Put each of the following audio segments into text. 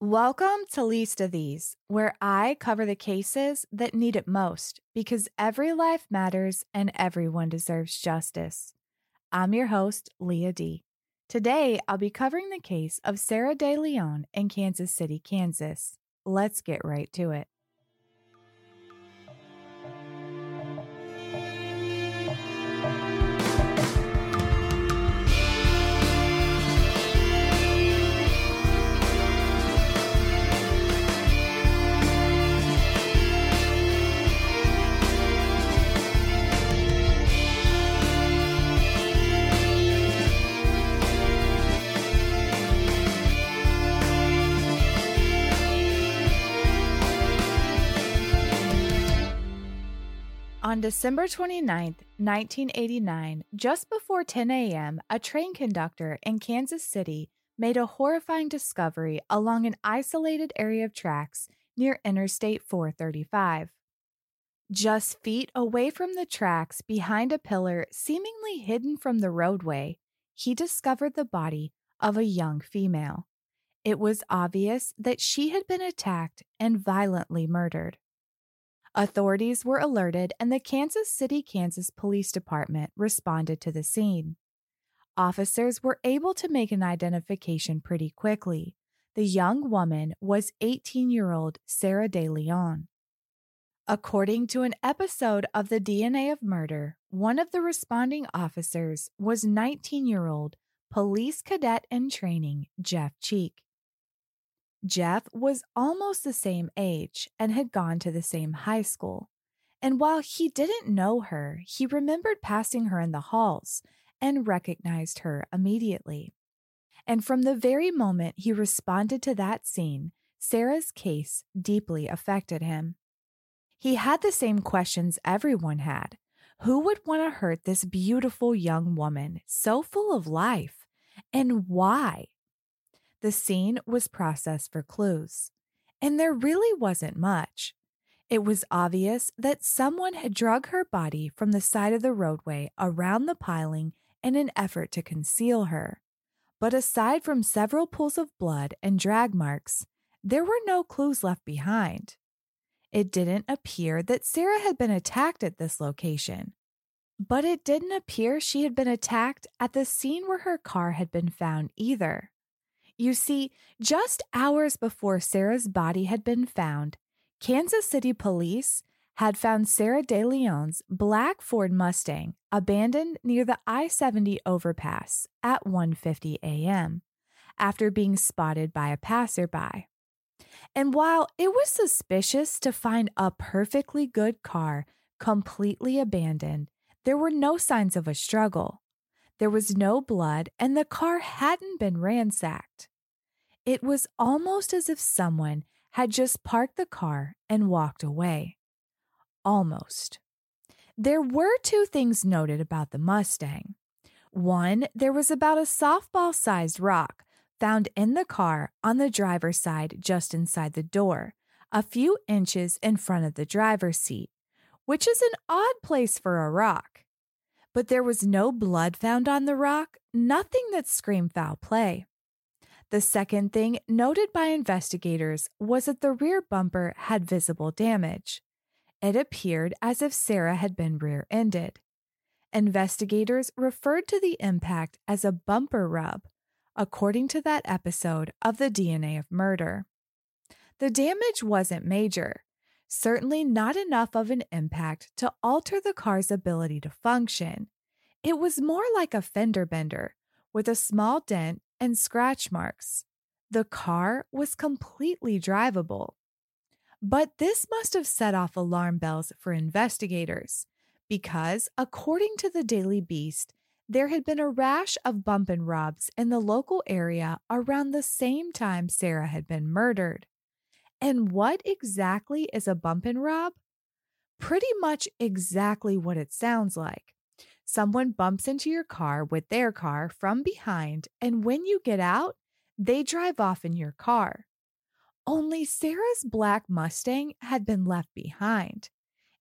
Welcome to Least of These, where I cover the cases that need it most because every life matters and everyone deserves justice. I'm your host, Leah D. Today, I'll be covering the case of Sarah DeLeon in Kansas City, Kansas. Let's get right to it. On December 29, 1989, just before 10 a.m., a train conductor in Kansas City made a horrifying discovery along an isolated area of tracks near Interstate 435. Just feet away from the tracks, behind a pillar seemingly hidden from the roadway, he discovered the body of a young female. It was obvious that she had been attacked and violently murdered. Authorities were alerted, and the Kansas City, Kansas Police Department responded to the scene. Officers were able to make an identification pretty quickly. The young woman was 18 year old Sarah DeLeon. According to an episode of the DNA of Murder, one of the responding officers was 19 year old police cadet in training Jeff Cheek. Jeff was almost the same age and had gone to the same high school. And while he didn't know her, he remembered passing her in the halls and recognized her immediately. And from the very moment he responded to that scene, Sarah's case deeply affected him. He had the same questions everyone had. Who would want to hurt this beautiful young woman, so full of life? And why? The scene was processed for clues, and there really wasn't much. It was obvious that someone had drug her body from the side of the roadway around the piling in an effort to conceal her. But aside from several pools of blood and drag marks, there were no clues left behind. It didn't appear that Sarah had been attacked at this location. But it didn't appear she had been attacked at the scene where her car had been found either. You see, just hours before Sarah's body had been found, Kansas City police had found Sarah DeLeon's black Ford Mustang abandoned near the I-70 overpass at 1:50 a.m. after being spotted by a passerby. And while it was suspicious to find a perfectly good car completely abandoned, there were no signs of a struggle. There was no blood, and the car hadn't been ransacked. It was almost as if someone had just parked the car and walked away. Almost. There were two things noted about the Mustang. One, there was about a softball sized rock found in the car on the driver's side just inside the door, a few inches in front of the driver's seat, which is an odd place for a rock but there was no blood found on the rock, nothing that screamed foul play. The second thing noted by investigators was that the rear bumper had visible damage. It appeared as if Sarah had been rear ended. Investigators referred to the impact as a bumper rub, according to that episode of the DNA of murder. The damage wasn't major, certainly not enough of an impact to alter the car's ability to function. It was more like a fender bender, with a small dent and scratch marks. The car was completely drivable. But this must have set off alarm bells for investigators, because, according to the Daily Beast, there had been a rash of bump and robs in the local area around the same time Sarah had been murdered. And what exactly is a bump and rob? Pretty much exactly what it sounds like. Someone bumps into your car with their car from behind, and when you get out, they drive off in your car. Only Sarah's black Mustang had been left behind.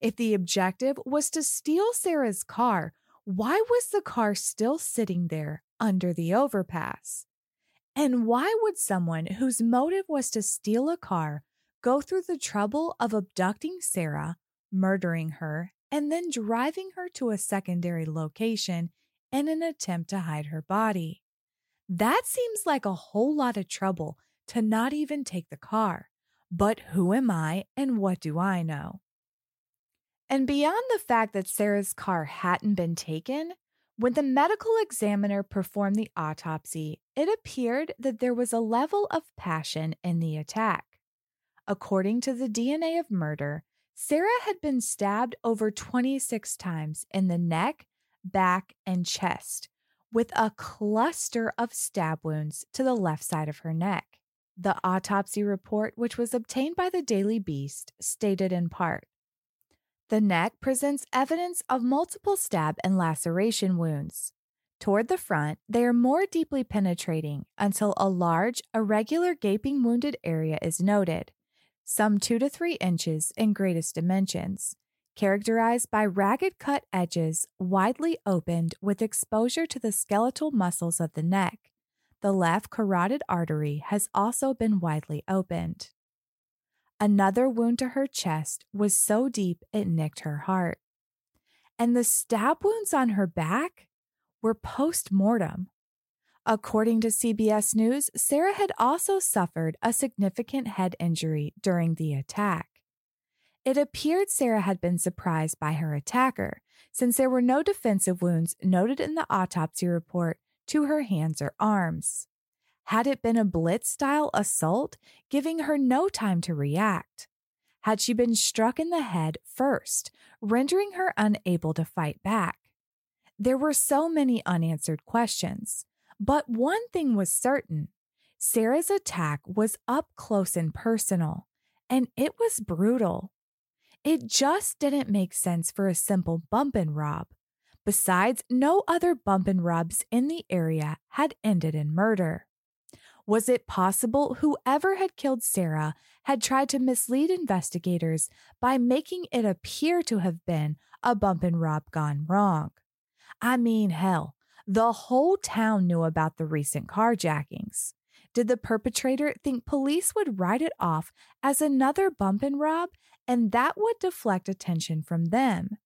If the objective was to steal Sarah's car, why was the car still sitting there under the overpass? And why would someone whose motive was to steal a car go through the trouble of abducting Sarah, murdering her, and then driving her to a secondary location in an attempt to hide her body? That seems like a whole lot of trouble to not even take the car. But who am I and what do I know? And beyond the fact that Sarah's car hadn't been taken, when the medical examiner performed the autopsy, it appeared that there was a level of passion in the attack. According to the DNA of murder, Sarah had been stabbed over 26 times in the neck, back, and chest, with a cluster of stab wounds to the left side of her neck. The autopsy report, which was obtained by the Daily Beast, stated in part The neck presents evidence of multiple stab and laceration wounds. Toward the front, they are more deeply penetrating until a large, irregular gaping wounded area is noted, some two to three inches in greatest dimensions, characterized by ragged cut edges widely opened with exposure to the skeletal muscles of the neck the left carotid artery has also been widely opened. Another wound to her chest was so deep it nicked her heart. And the stab wounds on her back were post mortem. According to CBS News, Sarah had also suffered a significant head injury during the attack. It appeared Sarah had been surprised by her attacker, since there were no defensive wounds noted in the autopsy report to her hands or arms. Had it been a blitz style assault, giving her no time to react? Had she been struck in the head first, rendering her unable to fight back? There were so many unanswered questions, but one thing was certain Sarah's attack was up close and personal, and it was brutal. It just didn't make sense for a simple bump and rob. Besides, no other bump and robs in the area had ended in murder. Was it possible whoever had killed Sarah had tried to mislead investigators by making it appear to have been a bump and rob gone wrong? I mean, hell, the whole town knew about the recent carjackings. Did the perpetrator think police would write it off as another bump and rob and that would deflect attention from them?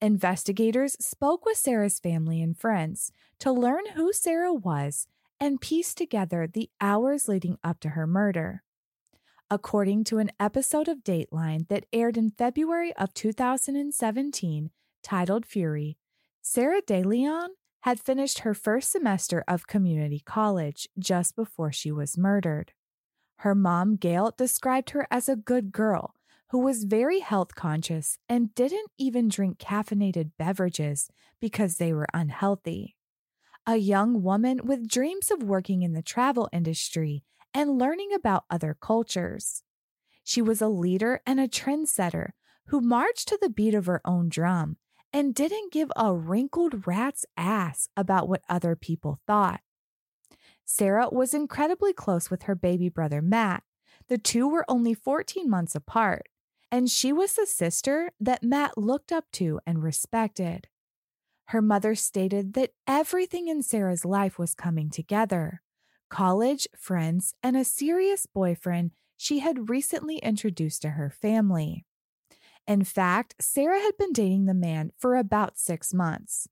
Investigators spoke with Sarah's family and friends to learn who Sarah was and piece together the hours leading up to her murder. According to an episode of Dateline that aired in February of 2017 titled Fury, Sarah DeLeon had finished her first semester of community college just before she was murdered. Her mom, Gail, described her as a good girl who was very health conscious and didn't even drink caffeinated beverages because they were unhealthy. A young woman with dreams of working in the travel industry and learning about other cultures. She was a leader and a trendsetter who marched to the beat of her own drum and didn't give a wrinkled rat's ass about what other people thought. Sarah was incredibly close with her baby brother Matt. The two were only 14 months apart, and she was the sister that Matt looked up to and respected. Her mother stated that everything in Sarah's life was coming together college, friends, and a serious boyfriend she had recently introduced to her family. In fact, Sarah had been dating the man for about six months,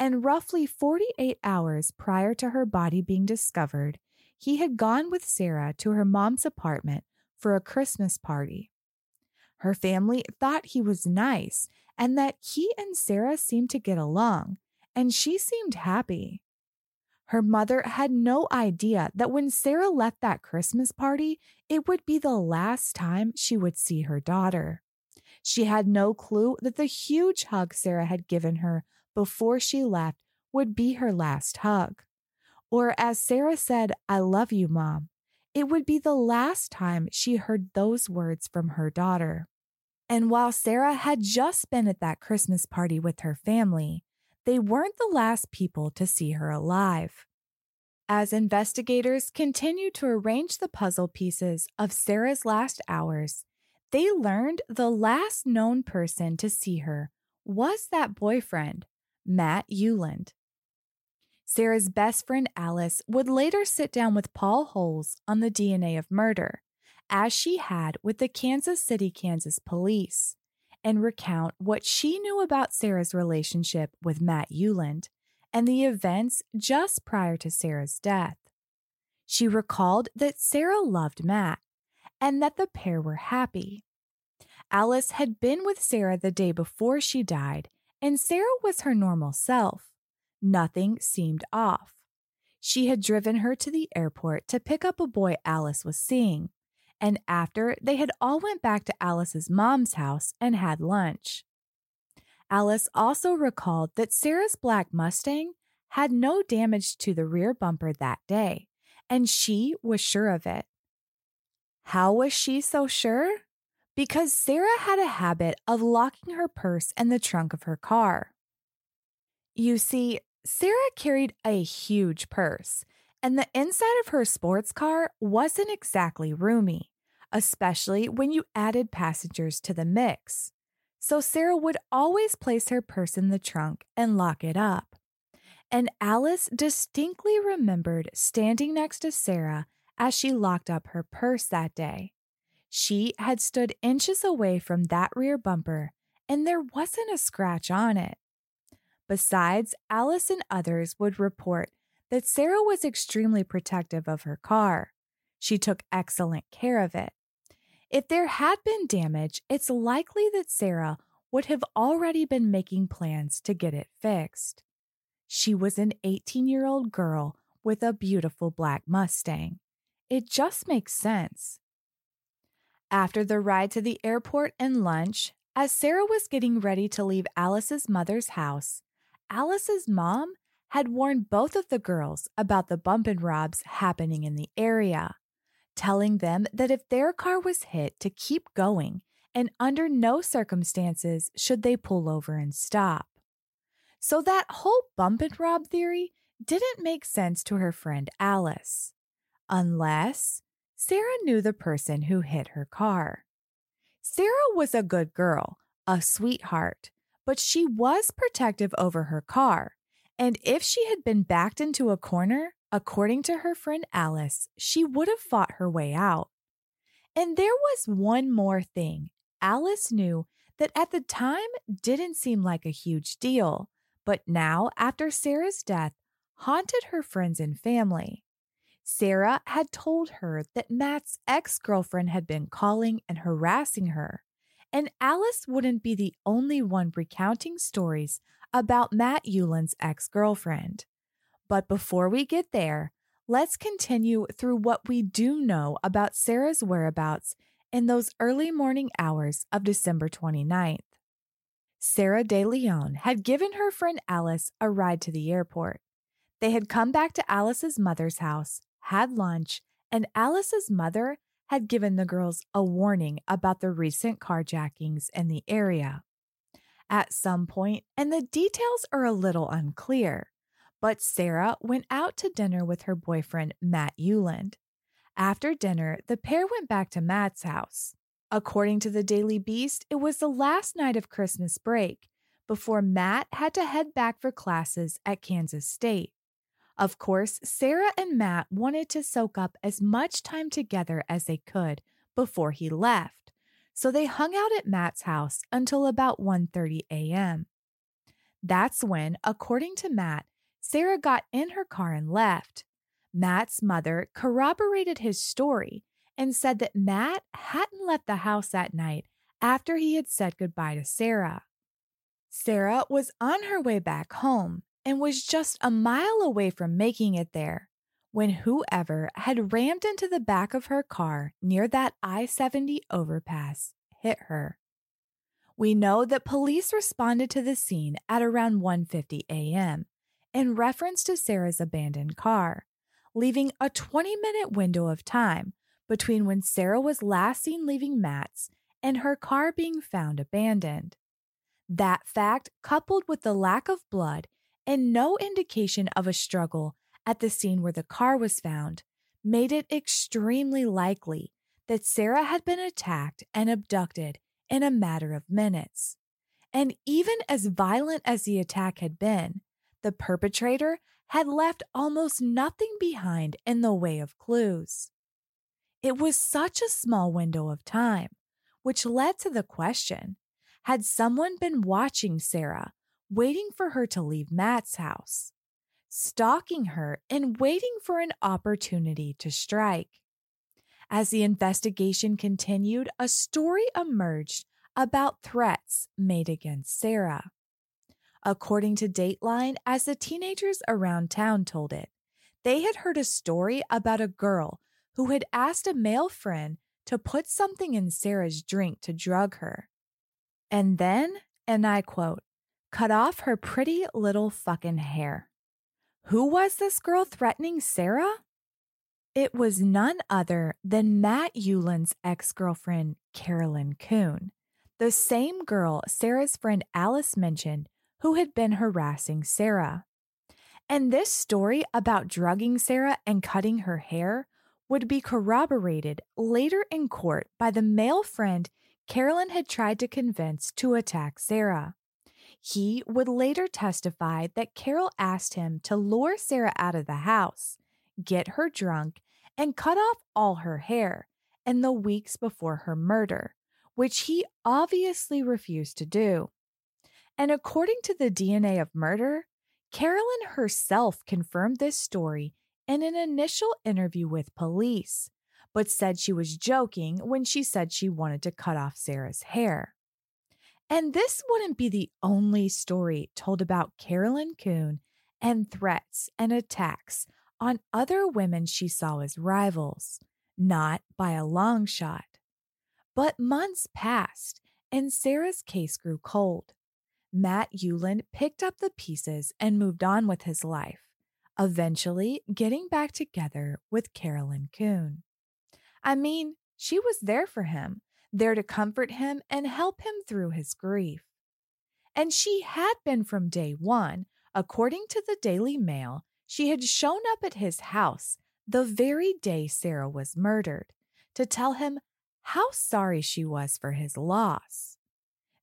and roughly 48 hours prior to her body being discovered, he had gone with Sarah to her mom's apartment for a Christmas party. Her family thought he was nice and that he and Sarah seemed to get along, and she seemed happy. Her mother had no idea that when Sarah left that Christmas party, it would be the last time she would see her daughter. She had no clue that the huge hug Sarah had given her before she left would be her last hug. Or, as Sarah said, I love you, Mom, it would be the last time she heard those words from her daughter. And while Sarah had just been at that Christmas party with her family, they weren't the last people to see her alive. As investigators continued to arrange the puzzle pieces of Sarah's last hours, they learned the last known person to see her was that boyfriend, Matt Euland. Sarah's best friend Alice would later sit down with Paul Holes on the DNA of murder, as she had with the Kansas City, Kansas police, and recount what she knew about Sarah's relationship with Matt Euland and the events just prior to Sarah's death. She recalled that Sarah loved Matt and that the pair were happy. Alice had been with Sarah the day before she died, and Sarah was her normal self. Nothing seemed off. She had driven her to the airport to pick up a boy Alice was seeing, and after they had all went back to Alice's mom's house and had lunch. Alice also recalled that Sarah's black Mustang had no damage to the rear bumper that day, and she was sure of it. How was she so sure? Because Sarah had a habit of locking her purse in the trunk of her car. You see, Sarah carried a huge purse, and the inside of her sports car wasn't exactly roomy, especially when you added passengers to the mix. So Sarah would always place her purse in the trunk and lock it up. And Alice distinctly remembered standing next to Sarah as she locked up her purse that day. She had stood inches away from that rear bumper, and there wasn't a scratch on it. Besides, Alice and others would report that Sarah was extremely protective of her car. She took excellent care of it. If there had been damage, it's likely that Sarah would have already been making plans to get it fixed. She was an 18 year old girl with a beautiful black Mustang. It just makes sense. After the ride to the airport and lunch, as Sarah was getting ready to leave Alice's mother's house, Alice's mom had warned both of the girls about the bump and robs happening in the area, telling them that if their car was hit, to keep going and under no circumstances should they pull over and stop. So that whole bump and rob theory didn't make sense to her friend Alice, unless Sarah knew the person who hit her car. Sarah was a good girl, a sweetheart, but she was protective over her car. And if she had been backed into a corner, according to her friend Alice, she would have fought her way out. And there was one more thing Alice knew that at the time didn't seem like a huge deal, but now, after Sarah's death, haunted her friends and family. Sarah had told her that Matt's ex girlfriend had been calling and harassing her, and Alice wouldn't be the only one recounting stories about Matt Euland's ex girlfriend. But before we get there, let's continue through what we do know about Sarah's whereabouts in those early morning hours of December 29th. Sarah DeLeon had given her friend Alice a ride to the airport. They had come back to Alice's mother's house, had lunch, and Alice's mother had given the girls a warning about the recent carjackings in the area. At some point, and the details are a little unclear, but Sarah went out to dinner with her boyfriend, Matt Euland. After dinner, the pair went back to Matt's house. According to the Daily Beast, it was the last night of Christmas break before Matt had to head back for classes at Kansas State. Of course, Sarah and Matt wanted to soak up as much time together as they could before he left, so they hung out at Matt's house until about 1:30 a.m. That's when, according to Matt, Sarah got in her car and left. Matt's mother corroborated his story and said that Matt hadn't left the house that night after he had said goodbye to Sarah. Sarah was on her way back home and was just a mile away from making it there when whoever had rammed into the back of her car near that I 70 overpass hit her. We know that police responded to the scene at around 1:50 a.m. in reference to Sarah's abandoned car, leaving a 20-minute window of time between when Sarah was last seen leaving Matt's and her car being found abandoned. That fact, coupled with the lack of blood and no indication of a struggle at the scene where the car was found made it extremely likely that Sarah had been attacked and abducted in a matter of minutes. And even as violent as the attack had been, the perpetrator had left almost nothing behind in the way of clues. It was such a small window of time, which led to the question had someone been watching Sarah, waiting for her to leave Matt's house, stalking her and waiting for an opportunity to strike? As the investigation continued, a story emerged about threats made against Sarah. According to Dateline, as the teenagers around town told it, they had heard a story about a girl who had asked a male friend to put something in Sarah's drink to drug her. And then, and I quote, cut off her pretty little fucking hair. Who was this girl threatening Sarah? It was none other than Matt Euland's ex girlfriend, Carolyn Coon, the same girl Sarah's friend Alice mentioned who had been harassing Sarah. And this story about drugging Sarah and cutting her hair would be corroborated later in court by the male friend Carolyn had tried to convince to attack Sarah. He would later testify that Carol asked him to lure Sarah out of the house, get her drunk, and cut off all her hair in the weeks before her murder, which he obviously refused to do. And according to the DNA of murder, Carolyn herself confirmed this story in an initial interview with police, but said she was joking when she said she wanted to cut off Sarah's hair. And this wouldn't be the only story told about Carolyn Coon and threats and attacks on other women she saw as rivals, not by a long shot. But months passed and Sarah's case grew cold. Matt Euland picked up the pieces and moved on with his life eventually getting back together with Carolyn Coon. I mean, she was there for him, there to comfort him and help him through his grief. And she had been from day one. According to the Daily Mail, she had shown up at his house the very day Sarah was murdered to tell him how sorry she was for his loss.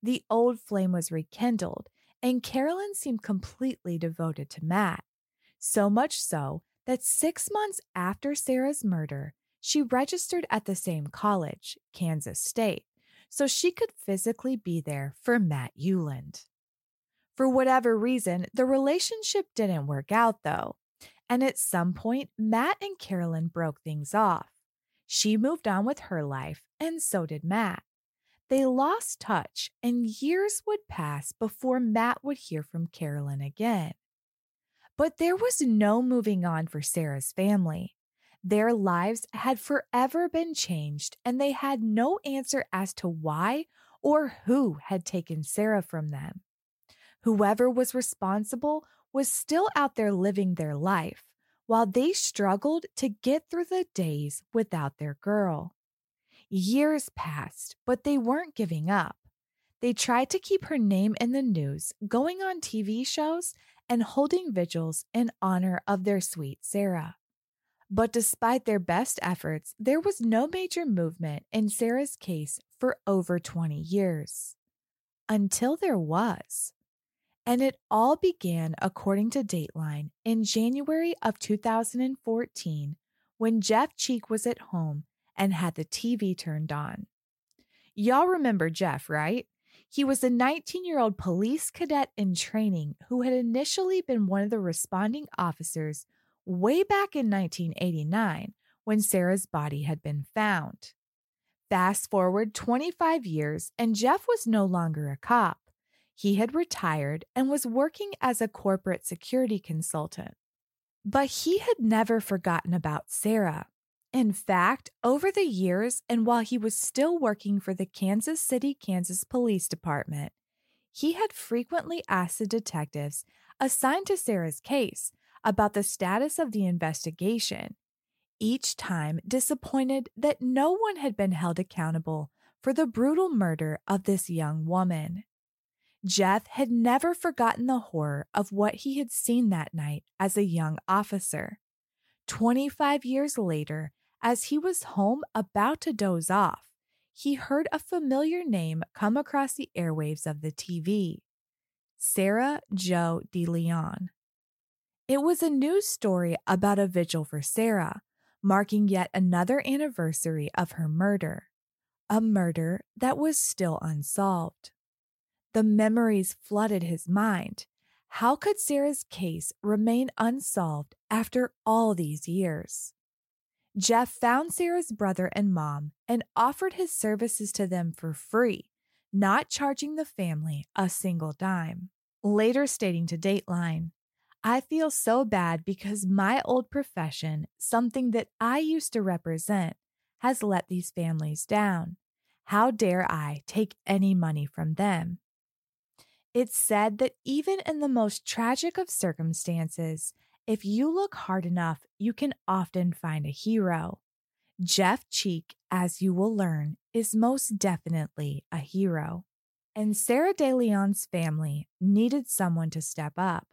The old flame was rekindled, and Carolyn seemed completely devoted to Matt. So much so that six months after Sarah's murder, she registered at the same college, Kansas State, so she could physically be there for Matt Euland. For whatever reason, the relationship didn't work out though, and at some point, Matt and Carolyn broke things off. She moved on with her life, and so did Matt. They lost touch, and years would pass before Matt would hear from Carolyn again. But there was no moving on for Sarah's family. Their lives had forever been changed, and they had no answer as to why or who had taken Sarah from them. Whoever was responsible was still out there living their life, while they struggled to get through the days without their girl. Years passed, but they weren't giving up. They tried to keep her name in the news, going on TV shows and holding vigils in honor of their sweet Sarah. But despite their best efforts, there was no major movement in Sarah's case for over 20 years. Until there was. And it all began, according to Dateline, in January of 2014 when Jeff Cheek was at home and had the TV turned on. Y'all remember Jeff, right? He was a 19 year old police cadet in training who had initially been one of the responding officers way back in 1989 when Sarah's body had been found. Fast forward 25 years, and Jeff was no longer a cop. He had retired and was working as a corporate security consultant. But he had never forgotten about Sarah. In fact, over the years, and while he was still working for the Kansas City, Kansas Police Department, he had frequently asked the detectives assigned to Sarah's case about the status of the investigation, each time disappointed that no one had been held accountable for the brutal murder of this young woman. Jeff had never forgotten the horror of what he had seen that night as a young officer. 25 years later, as he was home about to doze off, he heard a familiar name come across the airwaves of the TV Sarah Jo DeLeon. It was a news story about a vigil for Sarah, marking yet another anniversary of her murder, a murder that was still unsolved. The memories flooded his mind. How could Sarah's case remain unsolved after all these years? Jeff found Sarah's brother and mom and offered his services to them for free, not charging the family a single dime. Later stating to Dateline, I feel so bad because my old profession, something that I used to represent, has let these families down. How dare I take any money from them? It's said that even in the most tragic of circumstances, if you look hard enough, you can often find a hero. Jeff Cheek, as you will learn, is most definitely a hero. And Sarah DeLeon's family needed someone to step up.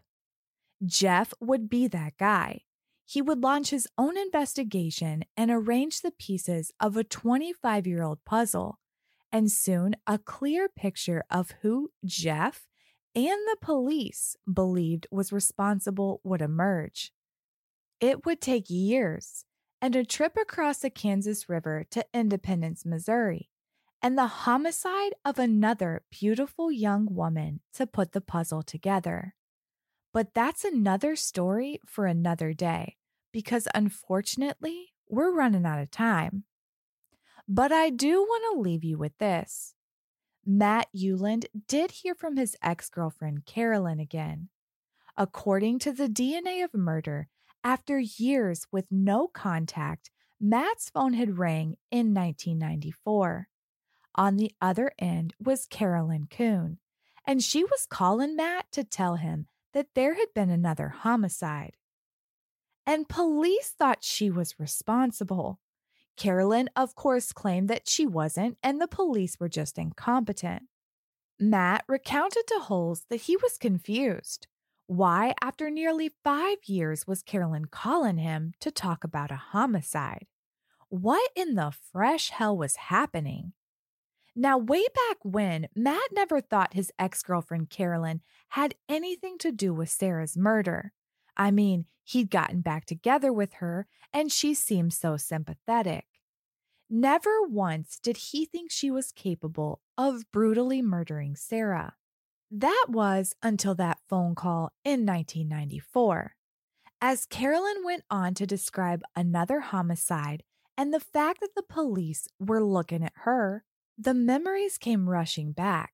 Jeff would be that guy. He would launch his own investigation and arrange the pieces of a 25 year old puzzle. And soon a clear picture of who Jeff and the police believed was responsible would emerge. It would take years and a trip across the Kansas River to Independence, Missouri, and the homicide of another beautiful young woman to put the puzzle together. But that's another story for another day, because unfortunately, we're running out of time. But I do want to leave you with this. Matt Euland did hear from his ex girlfriend Carolyn again. According to the DNA of murder, after years with no contact, Matt's phone had rang in 1994. On the other end was Carolyn Coon, and she was calling Matt to tell him that there had been another homicide. And police thought she was responsible. Carolyn, of course, claimed that she wasn't and the police were just incompetent. Matt recounted to Holes that he was confused. Why, after nearly five years, was Carolyn calling him to talk about a homicide? What in the fresh hell was happening? Now, way back when, Matt never thought his ex girlfriend Carolyn had anything to do with Sarah's murder. I mean, he'd gotten back together with her, and she seemed so sympathetic. Never once did he think she was capable of brutally murdering Sarah. That was until that phone call in 1994. As Carolyn went on to describe another homicide and the fact that the police were looking at her, the memories came rushing back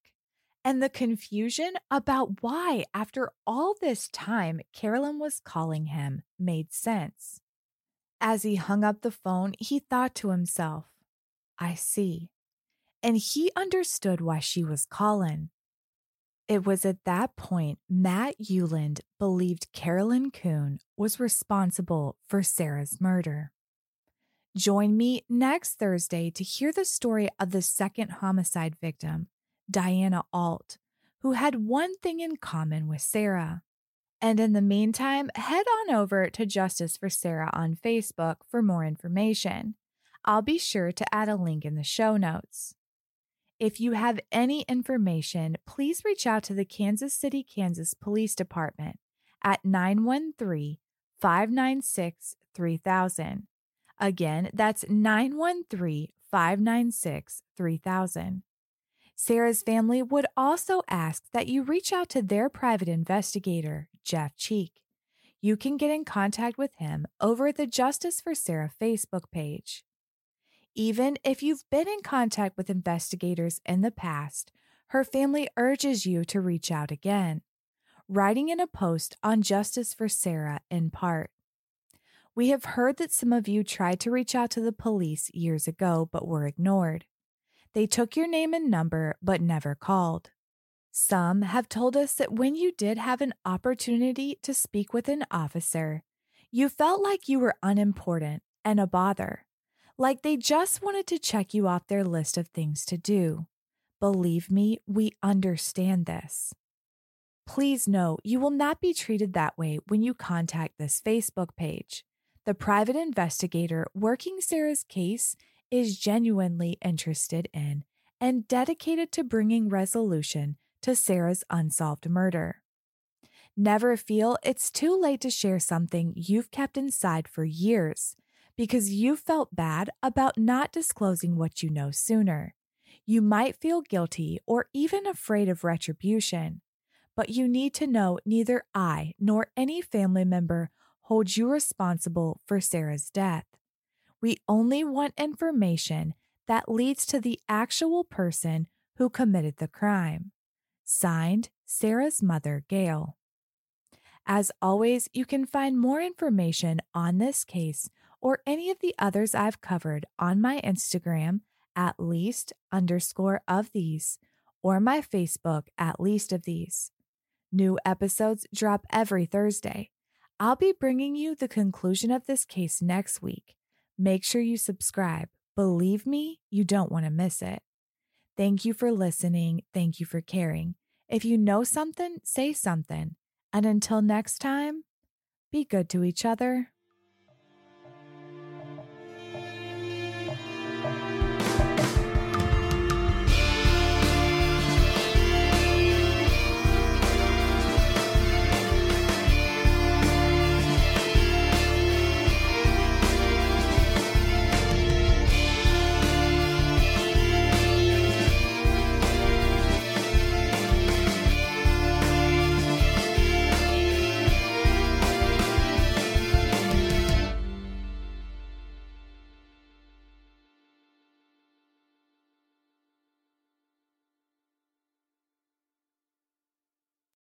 and the confusion about why, after all this time, Carolyn was calling him made sense. As he hung up the phone, he thought to himself, I see. And he understood why she was calling. It was at that point Matt Euland believed Carolyn Coon was responsible for Sarah's murder. Join me next Thursday to hear the story of the second homicide victim Diana Alt, who had one thing in common with Sarah. And in the meantime, head on over to Justice for Sarah on Facebook for more information. I'll be sure to add a link in the show notes. If you have any information, please reach out to the Kansas City, Kansas Police Department at 913 596 3000. Again, that's 913 596 3000. Sarah's family would also ask that you reach out to their private investigator, Jeff Cheek. You can get in contact with him over the Justice for Sarah Facebook page. Even if you've been in contact with investigators in the past, her family urges you to reach out again, writing in a post on Justice for Sarah in part. We have heard that some of you tried to reach out to the police years ago but were ignored. They took your name and number, but never called. Some have told us that when you did have an opportunity to speak with an officer, you felt like you were unimportant and a bother, like they just wanted to check you off their list of things to do. Believe me, we understand this. Please know you will not be treated that way when you contact this Facebook page. The private investigator working Sarah's case is genuinely interested in and dedicated to bringing resolution to Sarah's unsolved murder. Never feel it's too late to share something you've kept inside for years because you felt bad about not disclosing what you know sooner. You might feel guilty or even afraid of retribution, but you need to know neither I nor any family member holds you responsible for Sarah's death. We only want information that leads to the actual person who committed the crime. Signed, Sarah's mother, Gail. As always, you can find more information on this case or any of the others I've covered on my Instagram at least underscore of these or my Facebook at least of these. New episodes drop every Thursday. I'll be bringing you the conclusion of this case next week. Make sure you subscribe. Believe me, you don't want to miss it. Thank you for listening. Thank you for caring. If you know something, say something. And until next time, be good to each other.